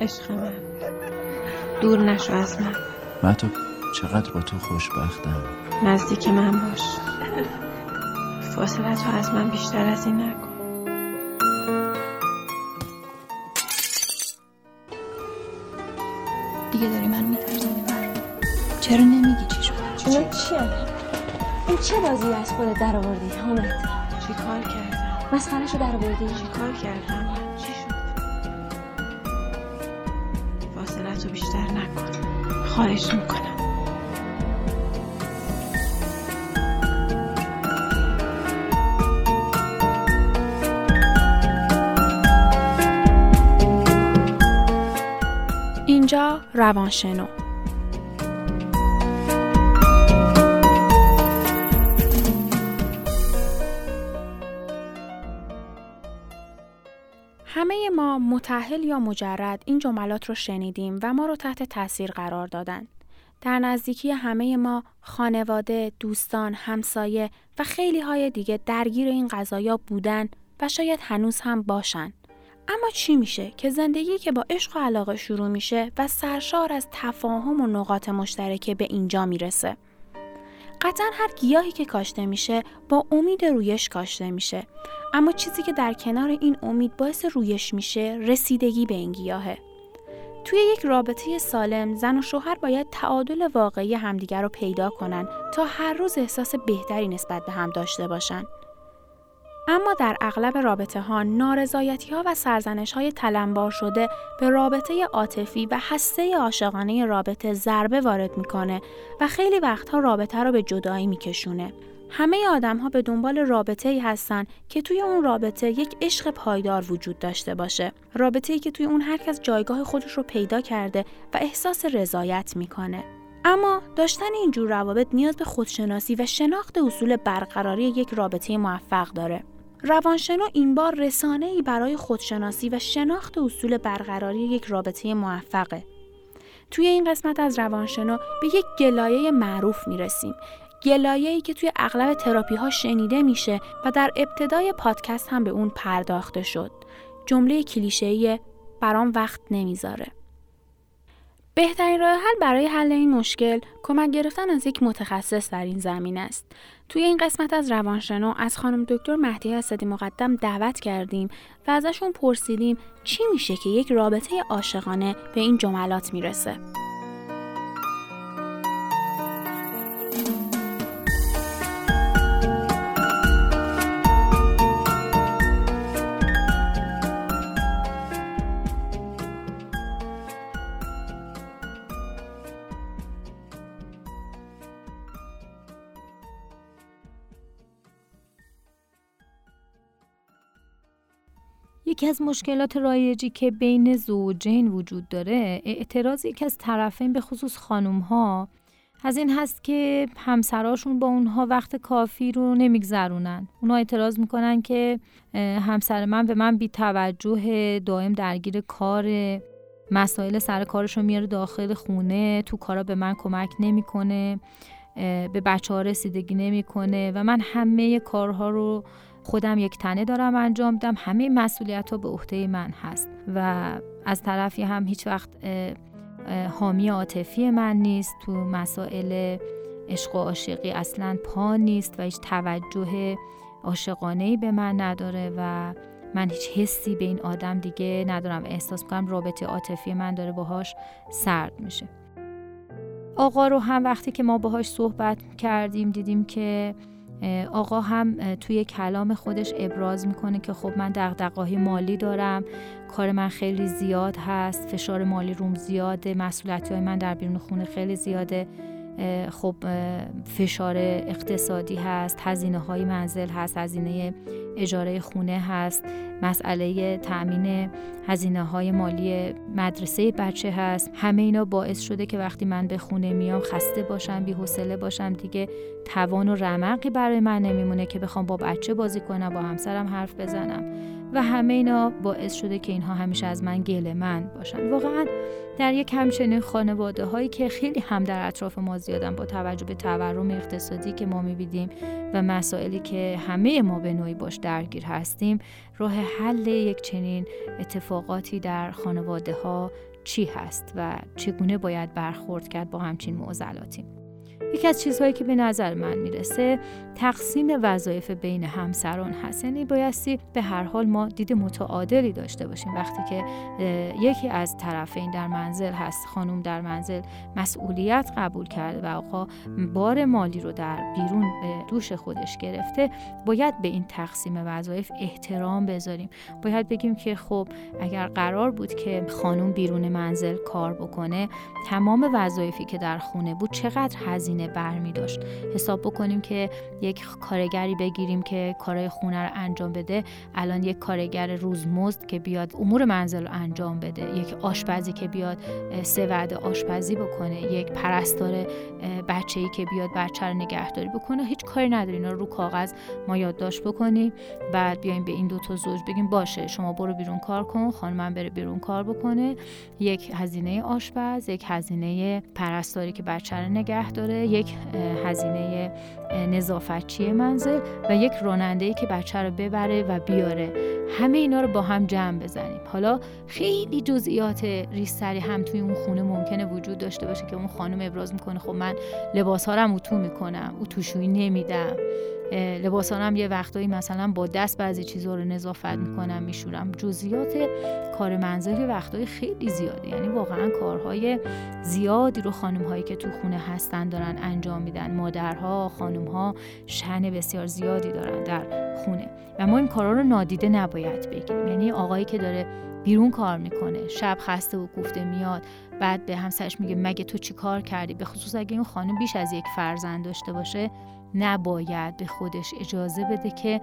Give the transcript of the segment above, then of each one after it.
عشق من. دور نشو از من. مهتاب چقدر با تو خوشبختم. نزدیک من باش. فاصله تو از من بیشتر از این نکن. دیگه داری من میترسونی چرا نمیگی چی شد؟ اینا چیه؟ این چه بازی از خودت در آوردی حامد. چی کار کردم؟ مسخرهشو در آوردی چی کار کردم؟ تو بیشتر نکن. خواهش می‌کنم. اینجا روانشنو. متحل یا مجرد این جملات رو شنیدیم و ما رو تحت تاثیر قرار دادن. در نزدیکی همه ما خانواده، دوستان، همسایه و خیلی های دیگه درگیر این قضایا بودن و شاید هنوز هم باشن. اما چی میشه که زندگی که با عشق و علاقه شروع میشه و سرشار از تفاهم و نقاط مشترکه به اینجا می‌رسه؟ قطعا هر گیاهی که کاشته میشه با امید رویش کاشته میشه. اما چیزی که در کنار این امید باعث رویش میشه رسیدگی به این گیاهه. توی یک رابطه سالم زن و شوهر باید تعادل واقعی همدیگر رو پیدا کنن تا هر روز احساس بهتری نسبت به هم داشته باشن. اما در اغلب رابطه ها نارضایتی ها و سرزنش های تلمبار شده به رابطه عاطفی و هسته عاشقانه رابطه ضربه وارد می‌کنه و خیلی وقتها رابطه رو به جدایی میکشونه. همه آدم ها به دنبال رابطه ای هستن که توی اون رابطه یک عشق پایدار وجود داشته باشه. رابطه ای که توی اون هر کس جایگاه خودش رو پیدا کرده و احساس رضایت می‌کنه. اما داشتن اینجور روابط نیاز به خودشناسی و شناخت اصول برقراری یک رابطه موفق داره. روانشنو این بار رسانه ای برای خودشناسی و شناخت اصول برقراری یک رابطه موفقه. توی این قسمت از روانشنو به یک گلایه معروف می‌رسیم. گلایه ای که توی اغلب تراپی ها شنیده میشه و در ابتدای پادکست هم به اون پرداخته شد. جمله کلیشه‌ای برام وقت نمی‌ذاره. بهترین راه حل برای حل این مشکل کمک گرفتن از یک متخصص در این زمین است. توی این قسمت از روانشنو از خانم دکتر مهدی اسدی مقدم دعوت کردیم و ازشون پرسیدیم چی میشه که یک رابطه عاشقانه به این جملات می‌رسه. یکی از مشکلات رایجی که بین زوجین وجود داره اعتراض یکی از طرفین به خصوص خانوم ها از این هست که همسراشون با اونها وقت کافی رو نمیگذرونن. اونها اعتراض می‌کنن که همسر من به من بی توجه دائم درگیر کار مسائل سر کارش رو میاره داخل خونه تو کارا به من کمک نمی‌کنه. به بچه ها رسیدگی نمی‌کنه و من همه کارها رو خودم یک تنه دارم انجام میدم. همه مسئولیت ها به عهده من هست و از طرفی هم هیچ وقت حامی عاطفی من نیست. تو مسائل عشق و عاشقی اصلا پا نیست و هیچ توجه عاشقانه به من نداره و من هیچ حسی به این آدم دیگه ندارم. احساس کنم رابطه عاطفی من داره باهاش سرد میشه. آقا رو هم وقتی که ما باهاش صحبت کردیم دیدیم که آقا هم توی کلام خودش ابراز می‌کنه که خب من دغدغه‌های مالی دارم کار من خیلی زیاد هست فشار مالی روم زیاده مسئولیتی های من در بیرون خونه خیلی زیاده خب فشار اقتصادی هست هزینه های منزل هست هزینه اجاره خونه هست مسئله تأمین هزینه های مالی مدرسه بچه هست. همه اینا باعث شده که وقتی من به خونه میام خسته باشم بی حوصله باشم. دیگه توان و رمقی برای من نمیمونه که بخوام با بچه بازی کنم با همسرم حرف بزنم. و همه اینا باعث شده که اینها همیشه از من گله من باشن. واقعا در یک همچنین خانواده هایی که خیلی هم در اطراف ما زیادن با توجه به تورم اقتصادی که ما می‌بینیم و مسائلی که همه ما به نوعی باش درگیر هستیم راه حل یک چنین اتفاقاتی در خانواده ها چی هست و چگونه باید برخورد کرد با همچین معضلاتی؟ یکی از چیزهایی که به نظر من می‌رسه تقسیم وظایف بین همسران هست. یعنی بایستی به هر حال ما دید متعادلی داشته باشیم. وقتی که یکی از طرفین در منزل هست خانم در منزل مسئولیت قبول کرده و آقا بار مالی رو در بیرون به دوش خودش گرفته باید به این تقسیم وظایف احترام بذاریم. باید بگیم که خب اگر قرار بود که خانم بیرون منزل کار بکنه تمام وظایفی که در خونه بود چقدر هزینه برمی داشت. حساب بکنیم که یک کارگری بگیریم که کارهای خونه رو انجام بده الان یک کارگر روزمزد که بیاد امور منزل رو انجام بده یک آشپزی که بیاد سه وعده آشپزی بکنه یک پرستار بچه ای که بیاد بچه رو نگهداری بکنه هیچ کاری نداری اینا رو رو کاغذ ما یادداشت بکنیم بعد بیایم به این دو تا زوج بگیم باشه شما برو بیرون کار کن خانمم بره بیرون کار بکنه. یک هزینه آشپز یک هزینه پرستاری که بچه رو نگه داره یک هزینه نظافتچی منزل و یک راننده که بچه رو ببره و بیاره. همه اینا رو با هم جمع بزنیم. حالا خیلی جزئیات ریستری هم توی اون خونه ممکنه وجود داشته باشه که اون خانم ابراز می‌کنه خب من لباس ها رو اتو می‌کنم اتوشویی نمیدم. لباسانم یه وقتایی مثلا با دست بعضی چیزها رو نظافت می‌کنم میشورم. جزئیات کار منزل وقتایی خیلی زیاده. یعنی واقعا کارهای زیادی رو خانم هایی که تو خونه هستن دارن انجام میدن. مادرها خانم ها شن بسیار زیادی دارن در خونه. و ما این کارها رو نادیده نباید بگیریم. یعنی آقایی که داره بیرون کار می‌کنه. شب خسته و گفته میاد. بعد به همسرش میگه مگه تو چی کار کردی؟ به خصوص اگه این خانم بیش از یک فرزند داشته باشه نباید به خودش اجازه بده که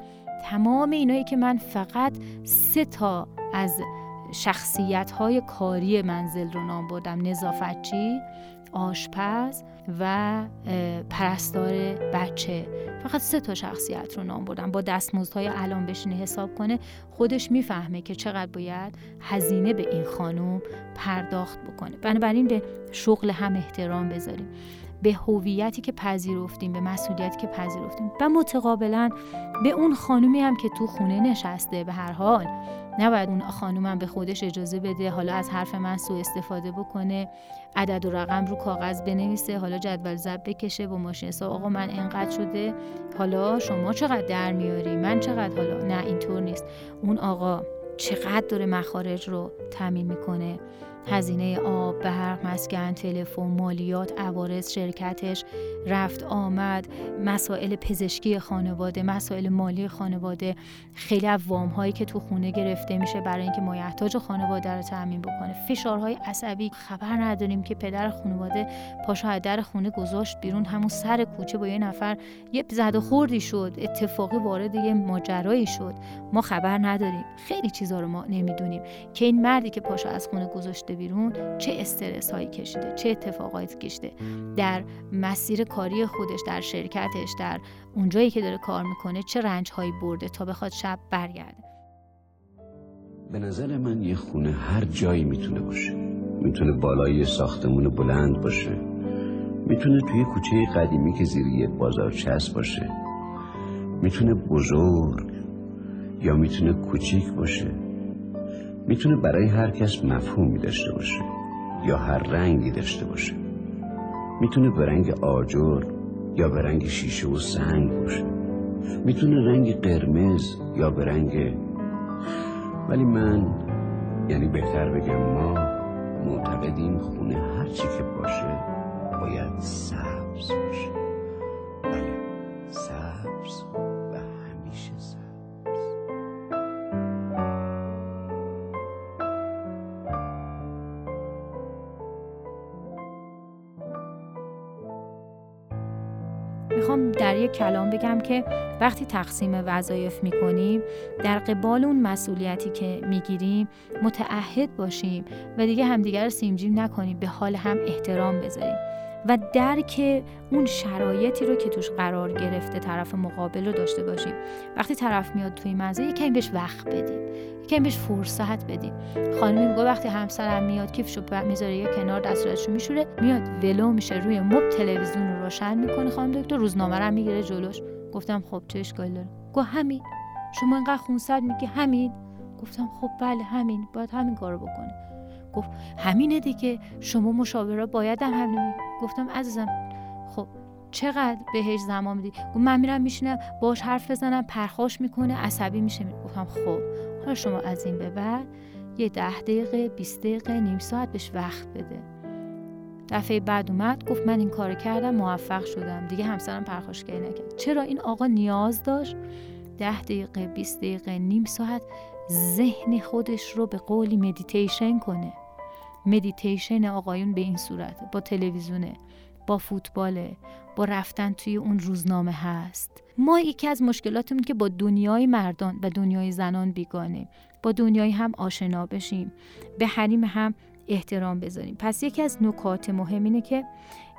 تمام اینایی که من فقط سه تا از شخصیت های کاری منزل رو نام بردم. نظافتچی آشپز. و پرستار بچه. فقط سه تا شخصیت رو نام بردم. با دستمزدهای الان بشینه حساب کنه خودش می‌فهمه که چقدر باید هزینه به این خانم پرداخت بکنه. بنابراین به شغل هم احترام بذاریم. به هویتی که پذیرفتیم به مسئولیتی که پذیرفتیم و متقابلا به اون خانومی هم که تو خونه نشسته به هر حال نباید اون خانومم به خودش اجازه بده حالا از حرف من سوء استفاده بکنه عدد و رقم رو کاغذ بنویسه حالا جدول ضبط بکشه و ماشین حساب آقا من اینقدر شده حالا شما چقدر در میاری؟ من چقدر حالا؟ نه اینطور نیست. اون آقا چقدر داره مخارج رو تامین می‌کنه؟ هزینه آب، برق، مسکن، تلفن، مالیات، عوارض شرکتش، رفت آمد، مسائل پزشکی خانواده، مسائل مالی خانواده، خیلی از وام هایی که تو خونه گرفته میشه برای اینکه مایحتاج خانواده رو تامین بکنه، فشارهای عصبی. خبر نداریم که پدر خانواده پاشو در خونه گذاشت بیرون. همون سر کوچه با یه نفر یه زد و خوردی شد، اتفاقی وارد یه ماجرایی شد، ما خبر نداریم، خیلی چیزا رو ما نمی‌دونیم. که این مردی که پاشو از خونه گذاشته بیرون چه استرس هایی کشیده چه اتفاقاتی کشیده. در مسیر کاری خودش در شرکتش در اونجایی که داره کار می‌کنه چه رنج هایی برده تا بخواد شب برگرده. به نظر من یه خونه هر جایی می‌تونه باشه. می‌تونه بالای ساختمون بلند باشه. می‌تونه توی کوچه قدیمی که زیر یه بازار چسب باشه. می‌تونه بزرگ یا می‌تونه کوچیک باشه. می‌تونه برای هر کس مفهومی داشته باشه یا هر رنگی داشته باشه. می‌تونه به رنگ آجر یا به رنگ شیشه و سنگ باشه. می‌تونه رنگ قرمز یا به رنگ ولی من یعنی بهتر بگم ما معتقدیم خونه هرچی که باشه باید سبز باشه. می‌خوام در یک کلام بگم که وقتی تقسیم وظایف می‌کنیم در قبال اون مسئولیتی که می‌گیریم متعهد باشیم و دیگه همدیگر رو سیمجیم نکنیم به حال هم احترام بذاریم. و درک اون شرایطی رو که توش قرار گرفته طرف مقابل رو داشته باشیم. وقتی طرف میاد توی مزه یکمی بهش وقت بدیم یکمی بهش فرصت بدیم خانمی میگه وقتی همسرم میاد کیفشو می‌ذاره یه کنار دستورشو میشوره میاد ولو میشه روی مب تلویزیون روشن می‌کنه. خانم دکتر روزنامه رو می‌گیره جلوش. گفتم خب چه اشکالی داره. گفت همین. شما اینقدر خونسرد میگی همین؟ گفتم خب بله همین. باید همین کارو بکنه. گفت همینه دیگه. شما مشاوره باید هم همین گفتم عزیزم خب چقدر بهش زمان میدی؟ گفت من میرم میشینم باش حرف بزنم پرخاش می‌کنه عصبی میشه. گفتم خب. حالا شما از این به بعد یه ده دقیقه 20 دقیقه نیم ساعت بهش وقت بده. دفعه بعد اومد گفت من این کار کردم موفق شدم. دیگه همسرم پرخاشگری نکرد. چرا این آقا نیاز داشت؟ ده دقیقه 20 دقیقه نیم ساعت ذهن خودش رو به قولی مدیتیشن کنه. مدیتیشن آقایون به این صورت با تلویزیونه با فوتباله با رفتن توی اون روزنامه هست. ما یکی از مشکلاتمون که با دنیای مردان و دنیای زنان بیگانه. با دنیای هم آشنا بشیم. به حریم هم احترام بذاریم. پس یکی از نکات مهم اینه که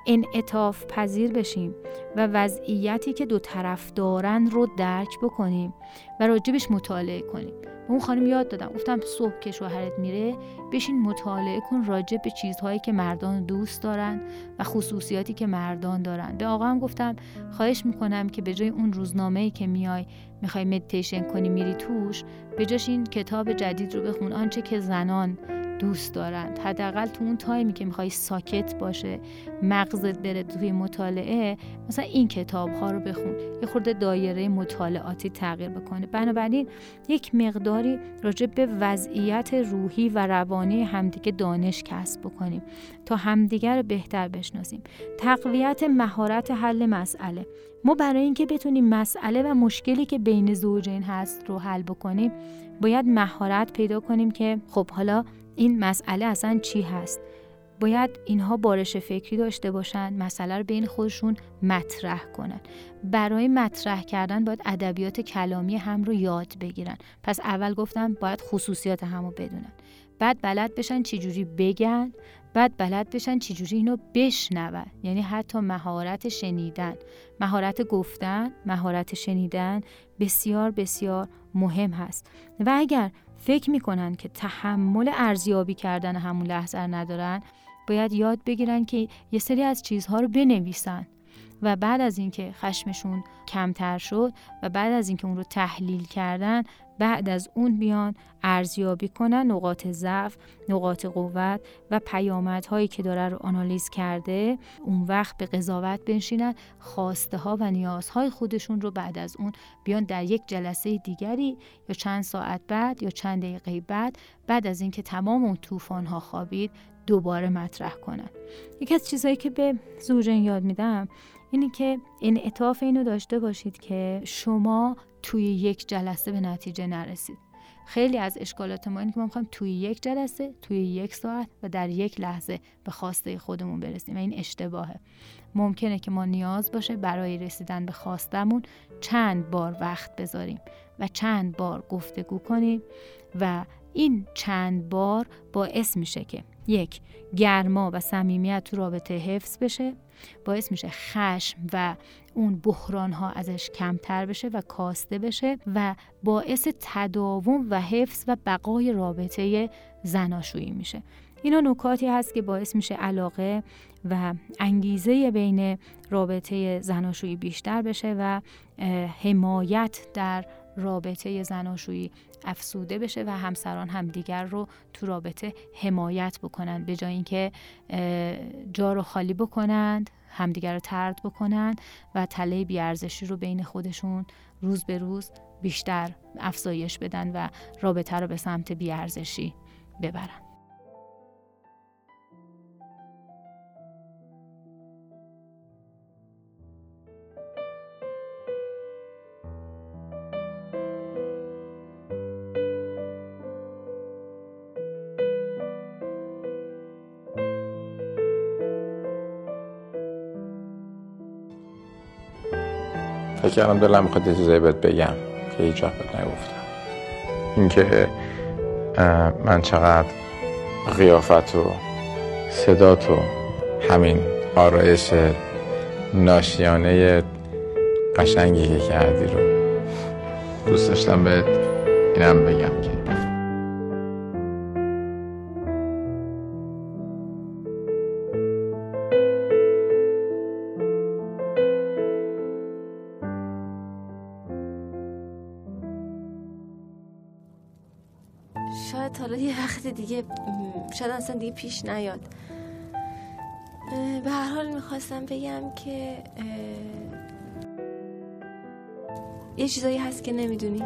انعطاف پذیر بشیم و وضعیتی که دو طرف دارن رو درک بکنیم و راجع بهش مطالعه کنیم. به اون خانم یاد دادم. گفتم صبح که شوهرت میره بشین مطالعه کن راجع به چیزهایی که مردان دوست دارن و خصوصیاتی که مردان دارن. به آقا هم گفتم خواهش می‌کنم که به جای اون روزنامه ای که میای می‌خوای مدیتیشن کنی میری توش به جاش این کتاب جدید رو بخون. آنچه که زنان دوست دارند. حداقل تو اون time ی که می‌خوای ساکت باشه مغزت بره توی مطالعه مثلا این کتاب ها رو بخون. یه خورده دایره مطالعاتی تغییر بکنه. بنابراین یک مقداری راجع به وضعیت روحی و روانی همدیگه دانش کسب بکنیم تا همدیگه رو بهتر بشناسیم. تقویت مهارت حل مسئله. ما برای اینکه بتونیم مسئله و مشکلی که بین زوجین هست رو حل بکنیم باید مهارت پیدا کنیم که خب حالا این مسئله اصلا چی هست؟ باید اینها بارش فکری داشته باشن مسئله رو بین خودشون مطرح کنن. برای مطرح کردن باید ادبیات کلامی هم رو یاد بگیرن. پس اول گفتم باید خصوصیات همو بدونن. بعد بلد بشن چجوری بگن بعد بلد بشن چجوری اینو بشنون. یعنی حتی مهارت شنیدن. مهارت گفتن مهارت شنیدن بسیار بسیار مهم هست. و اگر فکر می‌کنن که تحمل ارزیابی کردن همون لحظه ندارن باید یاد بگیرن که یه سری از چیزها رو بنویسن و بعد از اینکه خشمشون کمتر شد و بعد از اینکه اون رو تحلیل کردن بعد از اون بیان ارزیابی کنن نقاط ضعف، نقاط قوت و پیامدهایی که داره رو آنالیز کرده اون وقت به قضاوت بنشینن خواسته ها و نیازهای خودشون رو بعد از اون بیان در یک جلسه دیگری یا چند ساعت بعد یا چند دقیقه بعد بعد از اینکه تمام اون طوفان ها خوابید دوباره مطرح کنن. یکی از چیزهایی که به زوجین یاد میدم اینه که انعطاف اینو داشته باشید که شما توی یک جلسه به نتیجه نرسید. خیلی از اشکالات ما اینه که ما می‌خوایم توی یک جلسه توی یک ساعت و در یک لحظه به خواسته خودمون برسیم و این اشتباهه. ممکنه که ما نیاز باشه برای رسیدن به خواستمون چند بار وقت بذاریم و چند بار گفتگو کنیم و این چند بار باعث میشه که یک گرما و صمیمیت تو رابطه حفظ بشه. باعث میشه خشم و اون بحران ها ازش کمتر بشه و کاسته بشه و باعث تداوم و حفظ و بقای رابطه زناشویی میشه. اینا نکاتی هست که باعث میشه علاقه و انگیزه بین رابطه زناشویی بیشتر بشه و حمایت در رابطه زناشویی افسوده بشه و همسران همدیگر رو تو رابطه حمایت بکنند به جای اینکه جا رو خالی بکنند همدیگر رو ترد بکنند و تله بیارزشی رو بین خودشون روز به روز بیشتر افزایش بدن و رابطه رو به سمت بیارزشی ببرن. فکر کردم دلم می‌خواد یه چیزایی بهت بگم که هیچ وقت نگفتم. اینکه من چقدر قیافت و صدات و همین آرایش ناشیانه قشنگی که کردی رو دوست داشتم بهت اینم بگم که حالا یه وقت دیگه شاید اصلا دیگه پیش نیاد. به هر حال می‌خواستم بگم که یه چیزایی هست که نمی‌دونی.